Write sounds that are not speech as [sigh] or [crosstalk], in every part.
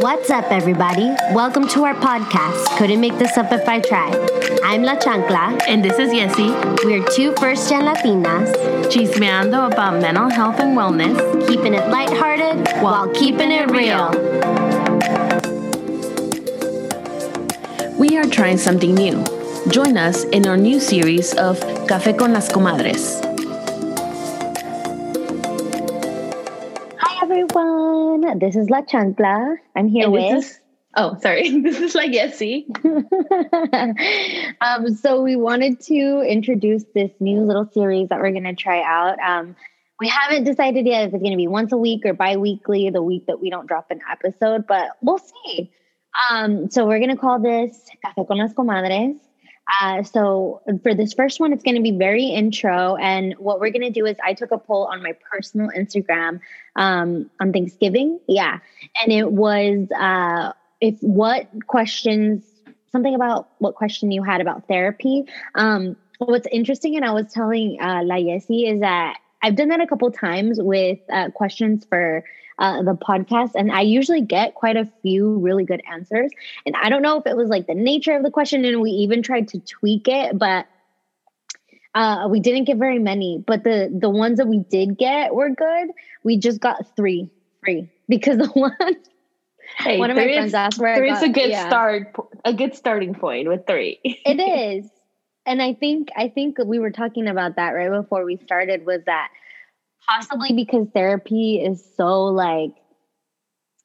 What's up, everybody? Welcome to our podcast. Couldn't make this up if I tried. I'm La Chancla. And this is Yessi, We're two first gen Latinas, chismeando about mental health and wellness. keeping it lighthearted while keeping it real. We are trying something new. Join us in our new series of Café con las Comadres. This is La Chancla. I'm here And with. this is, oh, sorry. [laughs] This is like Yessi. [laughs] um, so we wanted to introduce this new little series that we're going to try out. Um, we haven't decided yet if it's going to be once a week or bi-weekly, the week that we don't drop an episode, but we'll see. Um, so we're going to call this Café con las Comadres. Uh, so for this first one, it's going to be very intro. And what we're going to do is I took a poll on my personal Instagram um, on Thanksgiving. Yeah. And it was uh, if what questions, something about what question you had about therapy. Um, what's interesting, and I was telling uh, La Yessi, is that I've done that a couple times with uh, questions for uh, the podcast, and I usually get quite a few really good answers. And I don't know if it was like the nature of the question, and we even tried to tweak it, but uh, we didn't get very many. But the the ones that we did get were good. We just got three free because [laughs] the ones Hey, one of my friends is, asked where I three is a good yeah. start, a good starting point with three. it [laughs] is and i think i think we were talking about that right before we started was that possibly because therapy is so like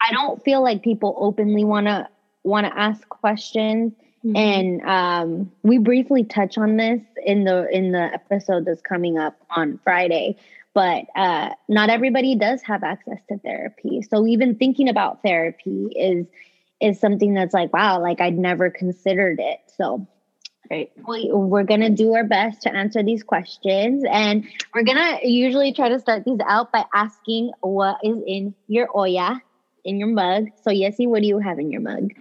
i don't feel like people openly want to want to ask questions. Mm-hmm. and um, we briefly touch on this in the in the episode that's coming up on friday. But uh, not everybody does have access to therapy. So even thinking about therapy is is something that's like wow like i'd never considered it. So Right. we, we're gonna do our best to answer these questions and we're gonna usually try to start these out by asking what is in your olla in your mug so Yessi what do you have in your mug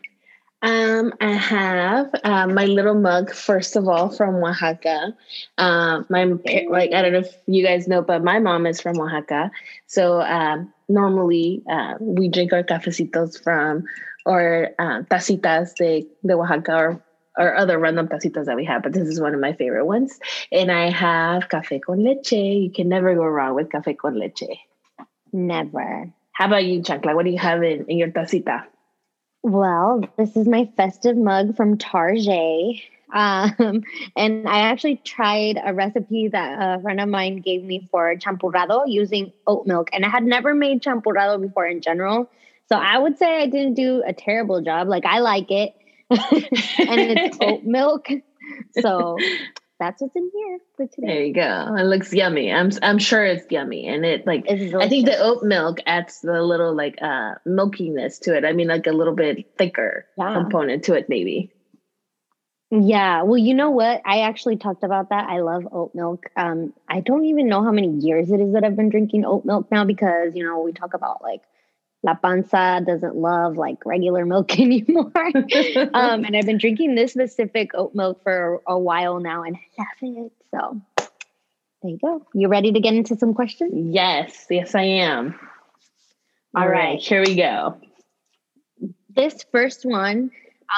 Um, I have uh, my little mug, first of all, from Oaxaca. Um, my like I don't know if you guys know, but my mom is from Oaxaca. So um, normally uh, we drink our cafecitos from or uh, tacitas de, de Oaxaca or or other random tacitas that we have, but this is one of my favorite ones. And I have café con leche. You can never go wrong with café con leche. never How about you, Chancla? What do you have in, in your tacita? Well, this is my festive mug from Target. Um, [laughs] and I actually tried a recipe that a friend of mine gave me for champurrado using oat milk. And I had never made champurrado before in general. So I would say I didn't do a terrible job. Like I like it. And it's [laughs] oat milk. So that's what's in here for today. There you go. It looks yummy. I'm I'm sure it's yummy, and it like I think the oat milk adds the little like uh milkiness to it. I mean, like a little bit thicker Yeah. component to it, maybe. Yeah, well, you know what? I actually talked about that. I love oat milk. Um, I don't even know how many years it is that I've been drinking oat milk now because you know we talk about like La Panza doesn't love like regular milk [laughs] anymore. [laughs] um, and I've been drinking this specific oat milk for a while now, and I love it. So there you go. You ready to get into some questions? yes, yes, I am. All All right, right. here we go. This first one,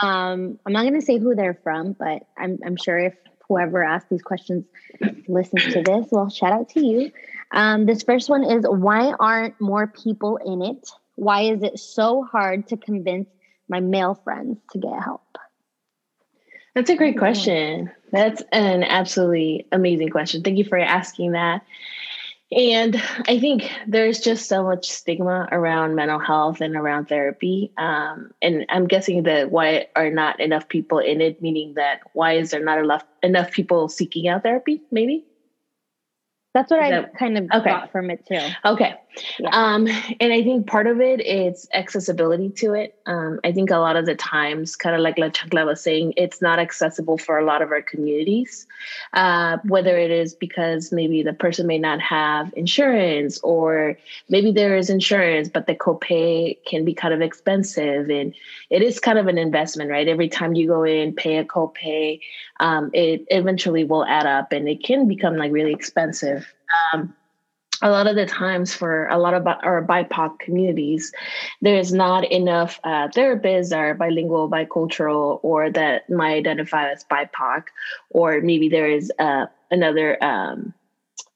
um, I'm not going to say who they're from, but I'm, I'm sure if whoever asked these questions listens to this, well, shout out to you. Um, this first one is why aren't more people in it? Why is it so hard to convince my male friends to get help? That's a great question. That's an absolutely amazing question. Thank you for asking that. And I think there's just so much stigma around mental health and around therapy. Um, and I'm guessing that why are not enough people in it, meaning that why is there not enough enough people seeking out therapy? Maybe. That's what Is I kind of okay. got from it too. Okay. Yeah. Um, and I think part of it is accessibility to it. Um, I think a lot of the times, kind of like La Chancla was saying, it's not accessible for a lot of our communities. Uh, whether it is because maybe the person may not have insurance, or maybe there is insurance, but the copay can be kind of expensive. And it is kind of an investment, right? Every time you go in, pay a copay, um, it eventually will add up and it can become like really expensive. Um, a lot of the times for a lot of our BIPOC communities, there's not enough uh, therapists that are bilingual, bicultural, or that might identify as BIPOC, or maybe there is uh, another um,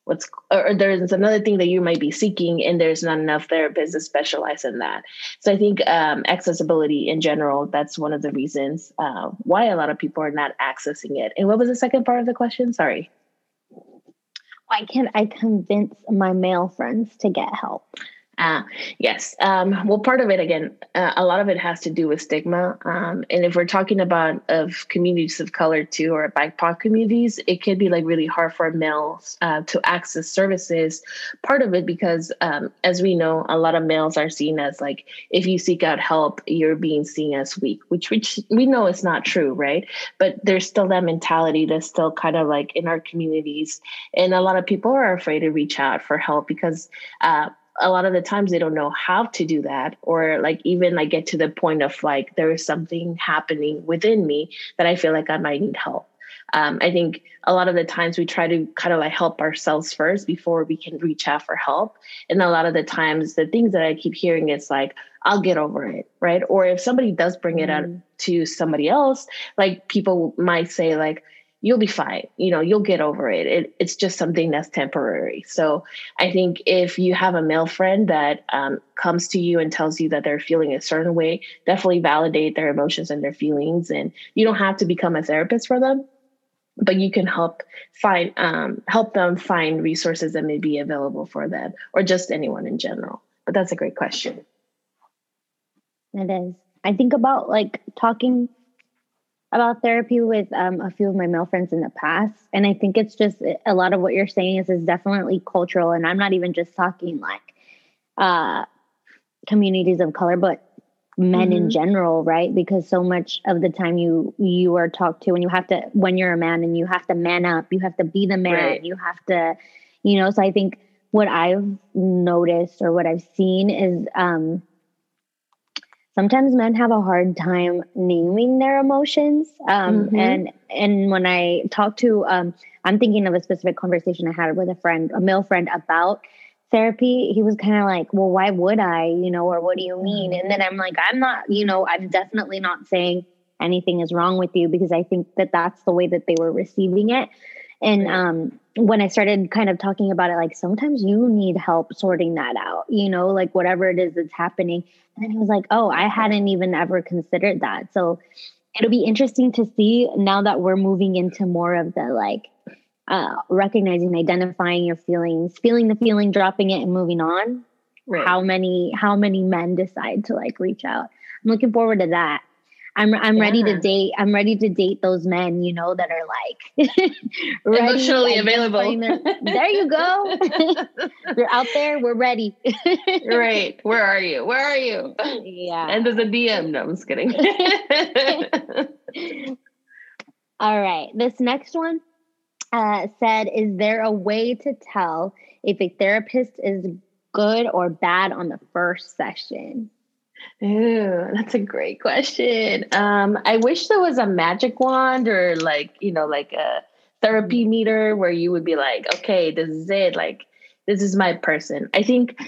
what's or there's another thing that you might be seeking, and there's not enough therapists to specialize in that. So I think um, accessibility in general that's one of the reasons uh, why a lot of people are not accessing it. And what was the second part of the question? Sorry. Why can't I convince my male friends to get help? Uh, yes. Um, well, part of it, again, uh, a lot of it has to do with stigma. Um, and if we're talking about of communities of color too, or BIPOC communities, it can be like really hard for males uh, to access services. Part of it because, um, as we know, a lot of males are seen as like, if you seek out help, you're being seen as weak, which which we know is not true, right? But there's still that mentality that's still kind of like in our communities, and a lot of people are afraid to reach out for help because uh, a lot of the times they don't know how to do that or like even like get to the point of like there is something happening within me that i feel like i might need help. Um, i think a lot of the times we try to kind of like help ourselves first before we can reach out for help. And a lot of the times the things that i keep hearing is like i'll get over it right? Or if somebody does bring it mm. out to somebody else like people might say like you'll be fine. You know, you'll get over it. it. It's just something that's temporary. So I think if you have a male friend that um, comes to you and tells you that they're feeling a certain way, definitely validate their emotions and their feelings. And you don't have to become a therapist for them, but you can help find um, help them find resources that may be available for them or just anyone in general. But that's a great question. It is. I think about like talking about therapy with um, a few of my male friends in the past and i think it's just a lot of what you're saying is is definitely cultural and i'm not even just talking like uh, communities of color but men mm-hmm. in general right because so much of the time you you are talked to and you have to when you're a man and you have to man up you have to be the man right. you have to you know so i think what i've noticed or what i've seen is um sometimes men have a hard time naming their emotions um, mm-hmm. and and when i talk to um, i'm thinking of a specific conversation i had with a friend a male friend about therapy. He was kind of like well why would i? You know or what do you mean? And then i'm like i'm not you know i'm definitely not saying anything is wrong with you because i think that that's the way that they were receiving it and um, when I started kind of talking about it, like sometimes you need help sorting that out, you know, like whatever it is that's happening. And he was like, oh, I hadn't even ever considered that. So it'll be interesting to see now that we're moving into more of the like uh, recognizing, identifying your feelings, feeling the feeling, dropping it, and moving on. Right. How many how many men decide to like reach out? I'm looking forward to that. I'm I'm yeah. ready to date. I'm ready to date those men, you know, that are like [laughs] emotionally available. Their, there you go. [laughs] You're out there. We're ready. right. Where are you? Where are you? Yeah. And there's a DM. No, I'm just kidding. [laughs] All right. This next one uh, said, "Is there a way to tell if a therapist is good or bad on the first session?" Ooh, that's a great question. Um, I wish there was a magic wand or like, you know, like a therapy mm-hmm. meter where you would be like, okay, this is it. Like, this is my person. I think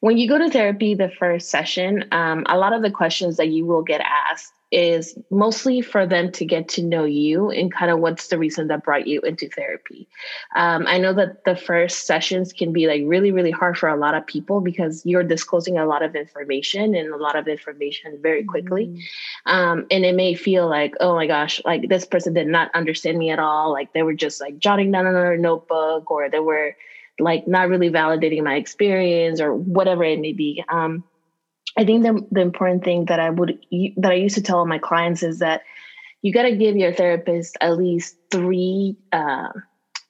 when you go to therapy the first session, um, a lot of the questions that you will get asked is mostly for them to get to know you and kind of what's the reason that brought you into therapy. Um, I know that the first sessions can be like really, really hard for a lot of people because you're disclosing a lot of information and a lot of information very quickly. Mm-hmm. Um, and it may feel like, oh my gosh, like this person did not understand me at all. Like they were just like jotting down on a notebook or they were like not really validating my experience or whatever it may be. Um, I think the the important thing that I would that I used to tell my clients is that you got to give your therapist at least three uh,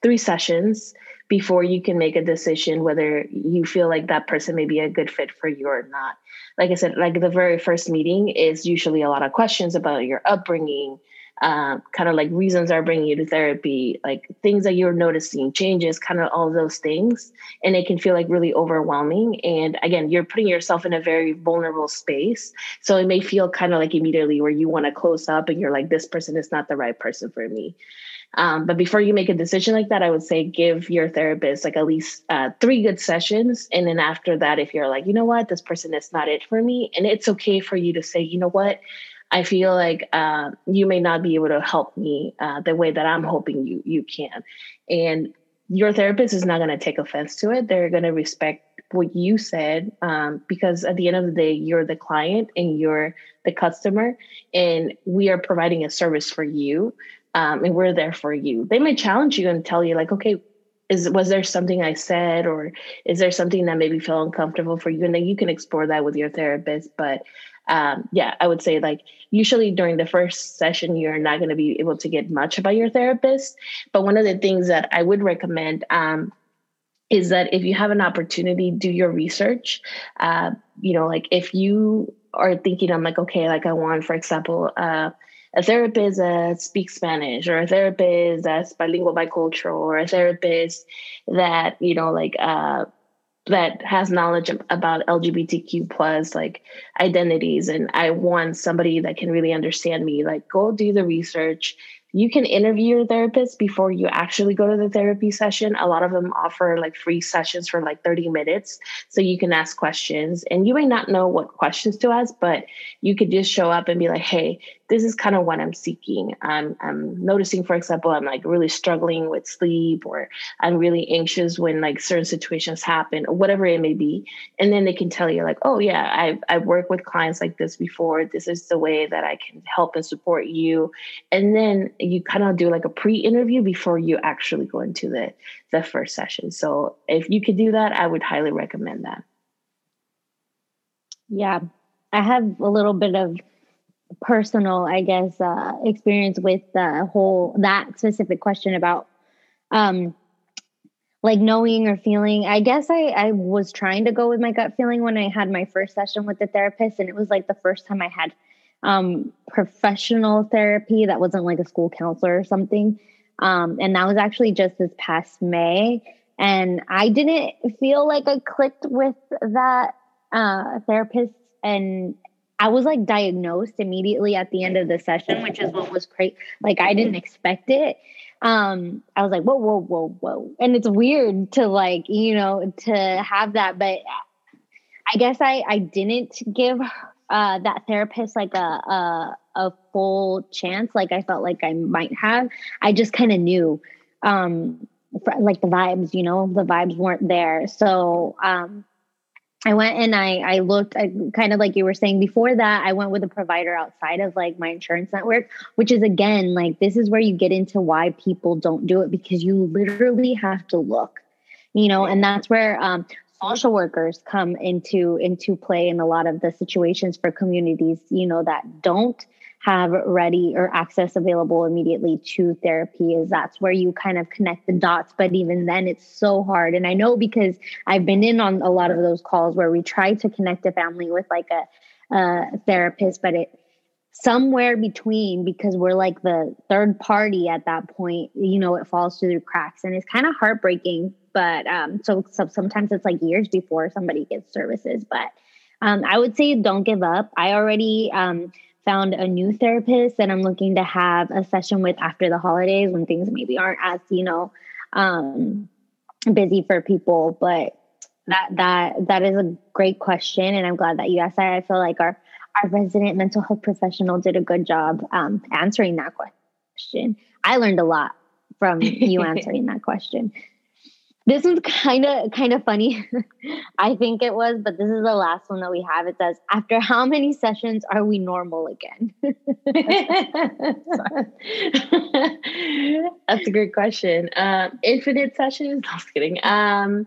three sessions before you can make a decision whether you feel like that person may be a good fit for you or not. Like I said, like the very first meeting is usually a lot of questions about your upbringing, uh, kind of like reasons are bringing you to therapy, like things that you're noticing, changes, kind of all those things. And it can feel like really overwhelming. And again, you're putting yourself in a very vulnerable space. So it may feel kind of like immediately where you want to close up and you're like, this person is not the right person for me. Um, but before you make a decision like that, I would say give your therapist like at least uh, three good sessions. And then after that, if you're like, you know what, this person is not it for me, and it's okay for you to say, you know what, I feel like uh, you may not be able to help me uh, the way that I'm hoping you you can, and your therapist is not going to take offense to it. They're going to respect what you said um, because at the end of the day, you're the client and you're the customer, and we are providing a service for you, um, and we're there for you. They may challenge you and tell you like, okay. Is was there something I said, or is there something that made me feel uncomfortable for you? And then you can explore that with your therapist. But um, yeah, I would say like usually during the first session, you're not going to be able to get much about your therapist. But one of the things that I would recommend um, is that if you have an opportunity, do your research. Uh, you know, like if you are thinking, I'm like, okay, like I want, for example, uh, a therapist that speaks Spanish, or a therapist that's bilingual, bicultural, or a therapist that you know, like uh, that has knowledge about LGBTQ plus like identities and I want somebody that can really understand me like go do the research you can interview your therapist before you actually go to the therapy session. A lot of them offer like free sessions for like 30 minutes. So you can ask questions and you may not know what questions to ask, but you could just show up and be like, hey, this is kind of what I'm seeking. I'm, I'm noticing, for example, I'm like really struggling with sleep or I'm really anxious when like certain situations happen or whatever it may be. And then they can tell you like, oh yeah, I've, I've worked with clients like this before. This is the way that I can help and support you. And then you kind of do like a pre-interview before you actually go into the, the first session. So if you could do that, I would highly recommend that. Yeah. I have a little bit of personal, I guess, uh, experience with the whole that specific question about um like knowing or feeling. I guess I I was trying to go with my gut feeling when I had my first session with the therapist, and it was like the first time I had um professional therapy that wasn't like a school counselor or something. Um, and that was actually just this past May. And I didn't feel like I clicked with that uh, therapist and I was like diagnosed immediately at the end of the session, which is what was great. Like I didn't expect it. Um, I was like, whoa, whoa, whoa, whoa. And it's weird to like, you know, to have that, but I guess I I didn't give uh that therapist like a a, a full chance like I felt like I might have. I just kind of knew um like the vibes, you know, the vibes weren't there. So um I went and I I looked I, kind of like you were saying before that I went with a provider outside of like my insurance network which is again like this is where you get into why people don't do it because you literally have to look you know and that's where um, social workers come into into play in a lot of the situations for communities you know that don't have ready or access available immediately to therapy is that's where you kind of connect the dots. But even then it's so hard. And i know because i've been in on a lot of those calls where we try to connect a family with like a, a therapist but it somewhere between because we're like the third party at that point you know it falls through the cracks. And it's kind of heartbreaking but um so, so sometimes it's like years before somebody gets services. But um i would say don't give up. I already um found a new therapist that I'm looking to have a session with after the holidays when things maybe aren't as, you know, um, busy for people. But that that that is a great question, and I'm glad that you asked that. I feel like our our resident mental health professional did a good job um, answering that question. I learned a lot from you [laughs] answering that question. This one's kind of kind of funny. [laughs] I think it was, but this is the last one that we have. It says, "After how many sessions are we normal again?" [laughs] That's a great question. Um, infinite sessions? [laughs] I was kidding. Um,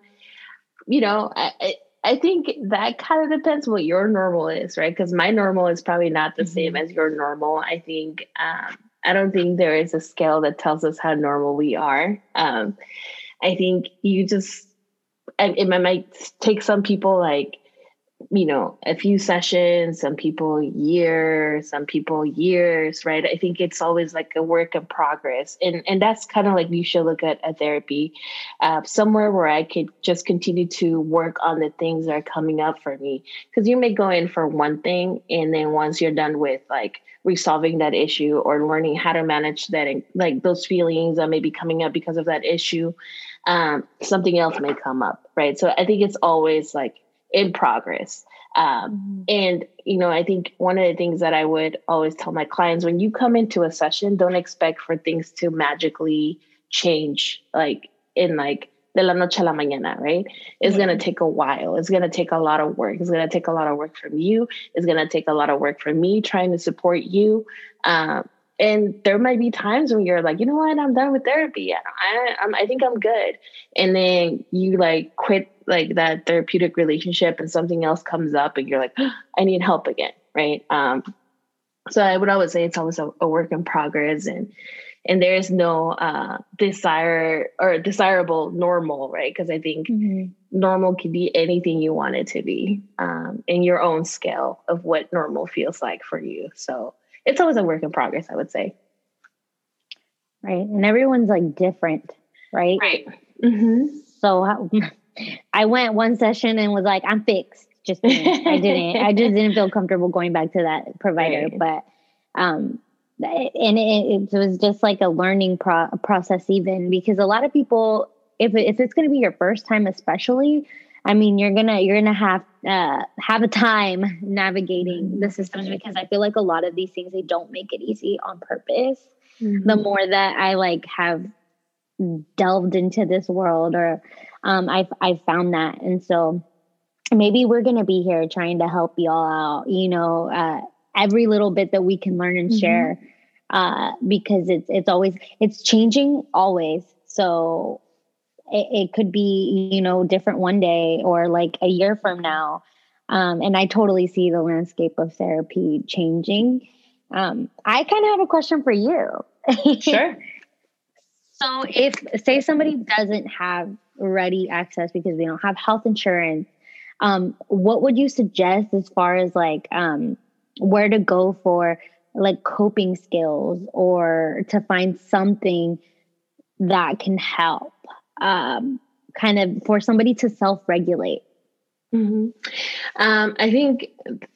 you know, I, I think that kind of depends what your normal is, right? Because my normal is probably not the mm-hmm. same as your normal. I think um, I don't think there is a scale that tells us how normal we are. Um, I think you just, it might take some people like you know, a few sessions, some people years, some people years, right? I think it's always like a work in progress. And and that's kind of like you should look at a therapy, uh, somewhere where I could just continue to work on the things that are coming up for me. Because you may go in for one thing, and then once you're done with like resolving that issue or learning how to manage that, like those feelings that may be coming up because of that issue, um, something else may come up, right? So I think it's always like in progress. Um, mm-hmm. and you know, I think one of the things that I would always tell my clients when you come into a session, don't expect for things to magically change, like in like de la noche a la mañana, right? It's going to take a while. It's going to take a lot of work. It's going to take a lot of work from you. It's going to take a lot of work from me trying to support you. Um, and there might be times when you're like, you know what, I'm done with therapy. I, I'm, I think I'm good. And then you like quit like that therapeutic relationship and something else comes up and you're like, oh, I need help again. Right. Um, so I would always say it's always a, a work in progress and, and there's no uh, desire or desirable normal, right? Because I think mm-hmm. normal can be anything you want it to be um, in your own scale of what normal feels like for you. So it's always a work in progress, I would say. Right. And everyone's like different, right? Right. Mm-hmm. So how, [laughs] I went one session and was like, I'm fixed. Just. I didn't. I [laughs] just didn't feel comfortable going back to that provider. Right. But um, and it, it, was just like a learning pro- process, even because a lot of people, if if it's going to be your first time, especially, I mean, you're gonna you're gonna have uh, have a time [laughs] navigating the systems because I feel like a lot of these things they don't make it easy on purpose. Mm-hmm. The more that I like have delved into this world, or um, I I found that, and so maybe we're gonna be here trying to help y'all out. You know, uh, every little bit that we can learn and mm-hmm. share, uh, because it's it's always it's changing always. So it, it could be you know different one day or like a year from now um, and i totally see the landscape of therapy changing um, i kind of have a question for you [laughs] sure so if say somebody doesn't have ready access because they don't have health insurance um, what would you suggest as far as like um, where to go for like coping skills or to find something that can help um, kind of for somebody to self regulate? Mm-hmm. Um, I think,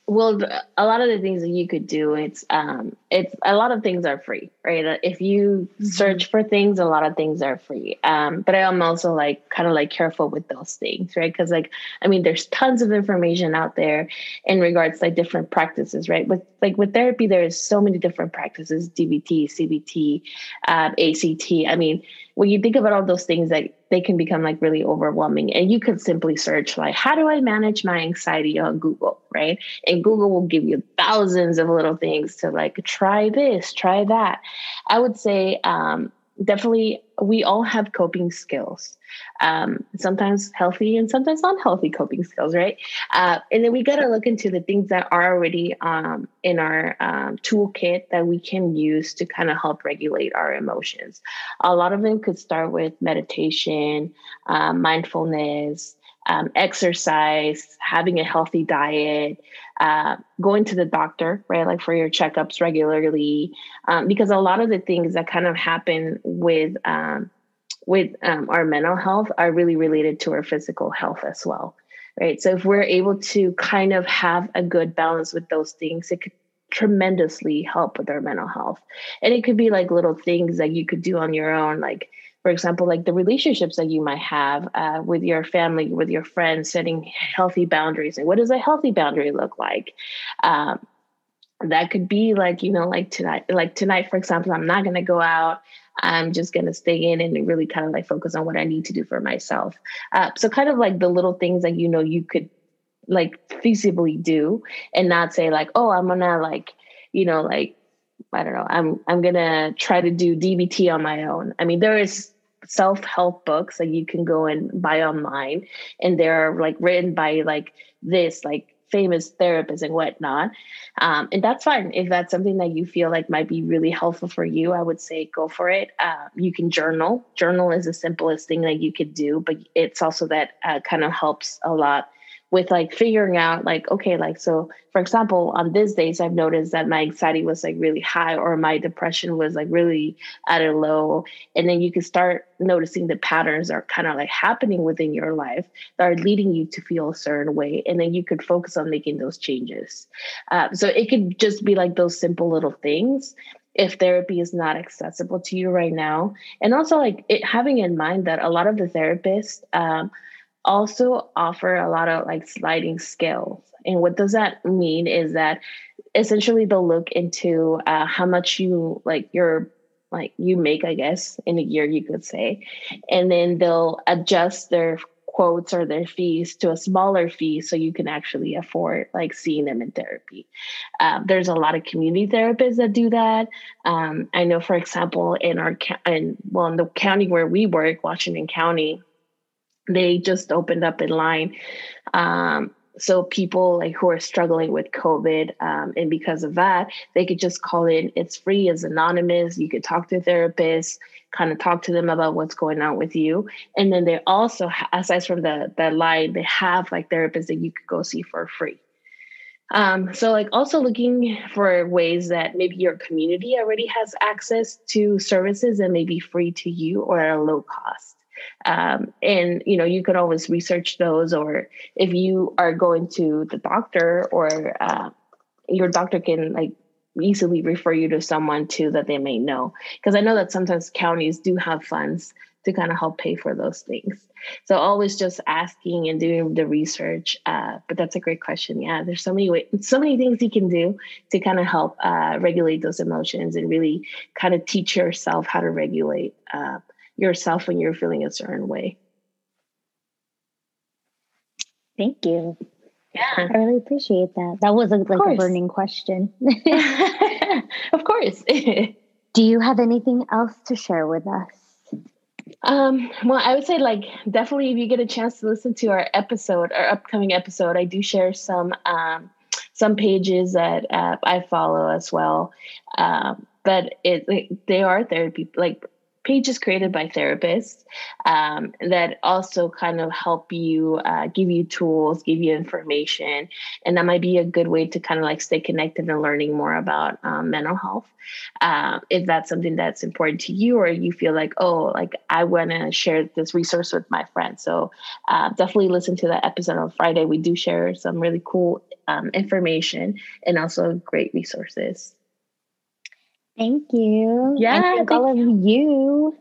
well, a lot of the things that you could do, it's, um, it's a lot of things are free, right? If you mm-hmm. search for things, a lot of things are free. Um, but I am also like kind of like careful with those things, right? Because like, I mean, there's tons of information out there in regards to like different practices, right? With like with therapy, there's so many different practices: DBT, CBT, um, ACT. I mean, when you think about all those things that they can become like really overwhelming and you could simply search like how do i manage my anxiety on google right and google will give you thousands of little things to like try this try that. I would say um, definitely we all have coping skills um, sometimes healthy and sometimes unhealthy coping skills right? Uh, and then we got to look into the things that are already um, in our um, toolkit that we can use to kind of help regulate our emotions. A lot of them could start with meditation uh, mindfulness um, exercise, having a healthy diet, uh, going to the doctor, right? Like for your checkups regularly, um, because a lot of the things that kind of happen with um, with um, our mental health are really related to our physical health as well, right? So if we're able to kind of have a good balance with those things, it could tremendously help with our mental health. And it could be like little things that you could do on your own, like for example, like the relationships that you might have uh, with your family, with your friends, setting healthy boundaries. And what does a healthy boundary look like? Um, that could be like, you know, like tonight, like tonight, for example, I'm not going to go out. I'm just going to stay in and really kind of like focus on what I need to do for myself. Uh, so, kind of like the little things that you know you could like feasibly do and not say, like, oh, I'm to like, you know, like, I don't know, I'm I'm to try to do DBT on my own. I mean, there is self-help books that you can go and buy online and they're like written by like this like famous therapists and whatnot. Um, and that's fine. If that's something that you feel like might be really helpful for you i would say go for it. Uh, you can journal. Journal is the simplest thing that you could do but it's also that uh, kind of helps a lot with like figuring out like okay like so for example on these days i've noticed that my anxiety was like really high or my depression was like really at a low. And then you can start noticing the patterns are kind of like happening within your life that are leading you to feel a certain way. And then you could focus on making those changes. Uh, so it could just be like those simple little things if therapy is not accessible to you right now. And also like it, having in mind that a lot of the therapists um, also offer a lot of like sliding scales and what does that mean is that essentially they'll look into uh, how much you like your like you make i guess in a year you could say and then they'll adjust their quotes or their fees to a smaller fee so you can actually afford like seeing them in therapy. Um, there's a lot of community therapists that do that. Um, I know, for example, in our in well in the county where we work, Washington County, they just opened up in line. Um, so people like who are struggling with covid um, and because of that they could just call in. It's free it's anonymous. You could talk to therapists kind of talk to them about what's going on with you. And then they also aside from the the line they have like therapists that you could go see for free. Um, so like also looking for ways that maybe your community already has access to services that may be free to you or at a low cost um, and you know you could always research those or if you are going to the doctor or uh, your doctor can like easily refer you to someone too that they may know. Because i know that sometimes counties do have funds to kind of help pay for those things. So always just asking and doing the research uh, but that's a great question. Yeah there's so many ways so many things you can do to kind of help uh, regulate those emotions and really kind of teach yourself how to regulate uh, yourself when you're feeling a certain way. Thank you. Yeah. I really appreciate that. That was a, like a burning question. [laughs] of course. [laughs] Do you have anything else to share with us? Um, well, I would say like definitely if you get a chance to listen to our episode, our upcoming episode, I do share some um, some pages that uh, I follow as well. Um, but it, it they are therapy like pages created by therapists um, that also kind of help you uh, give you tools give you information. And that might be a good way to kind of like stay connected and learning more about um, mental health uh, if that's something that's important to you or you feel like oh like i want to share this resource with my friends. So uh, definitely listen to that episode on friday. We do share some really cool um, information and also great resources Thank you. Yeah. And thank all of you.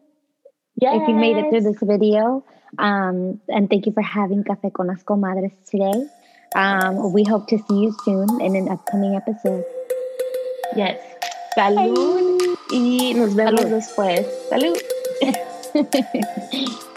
Yes. If you made it through this video. Um, and thank you for having Café con las Comadres today. Um, we hope to see you soon in an upcoming episode. Yes. Salud. Bye. Y nos vemos Salud. después. Salud. [laughs]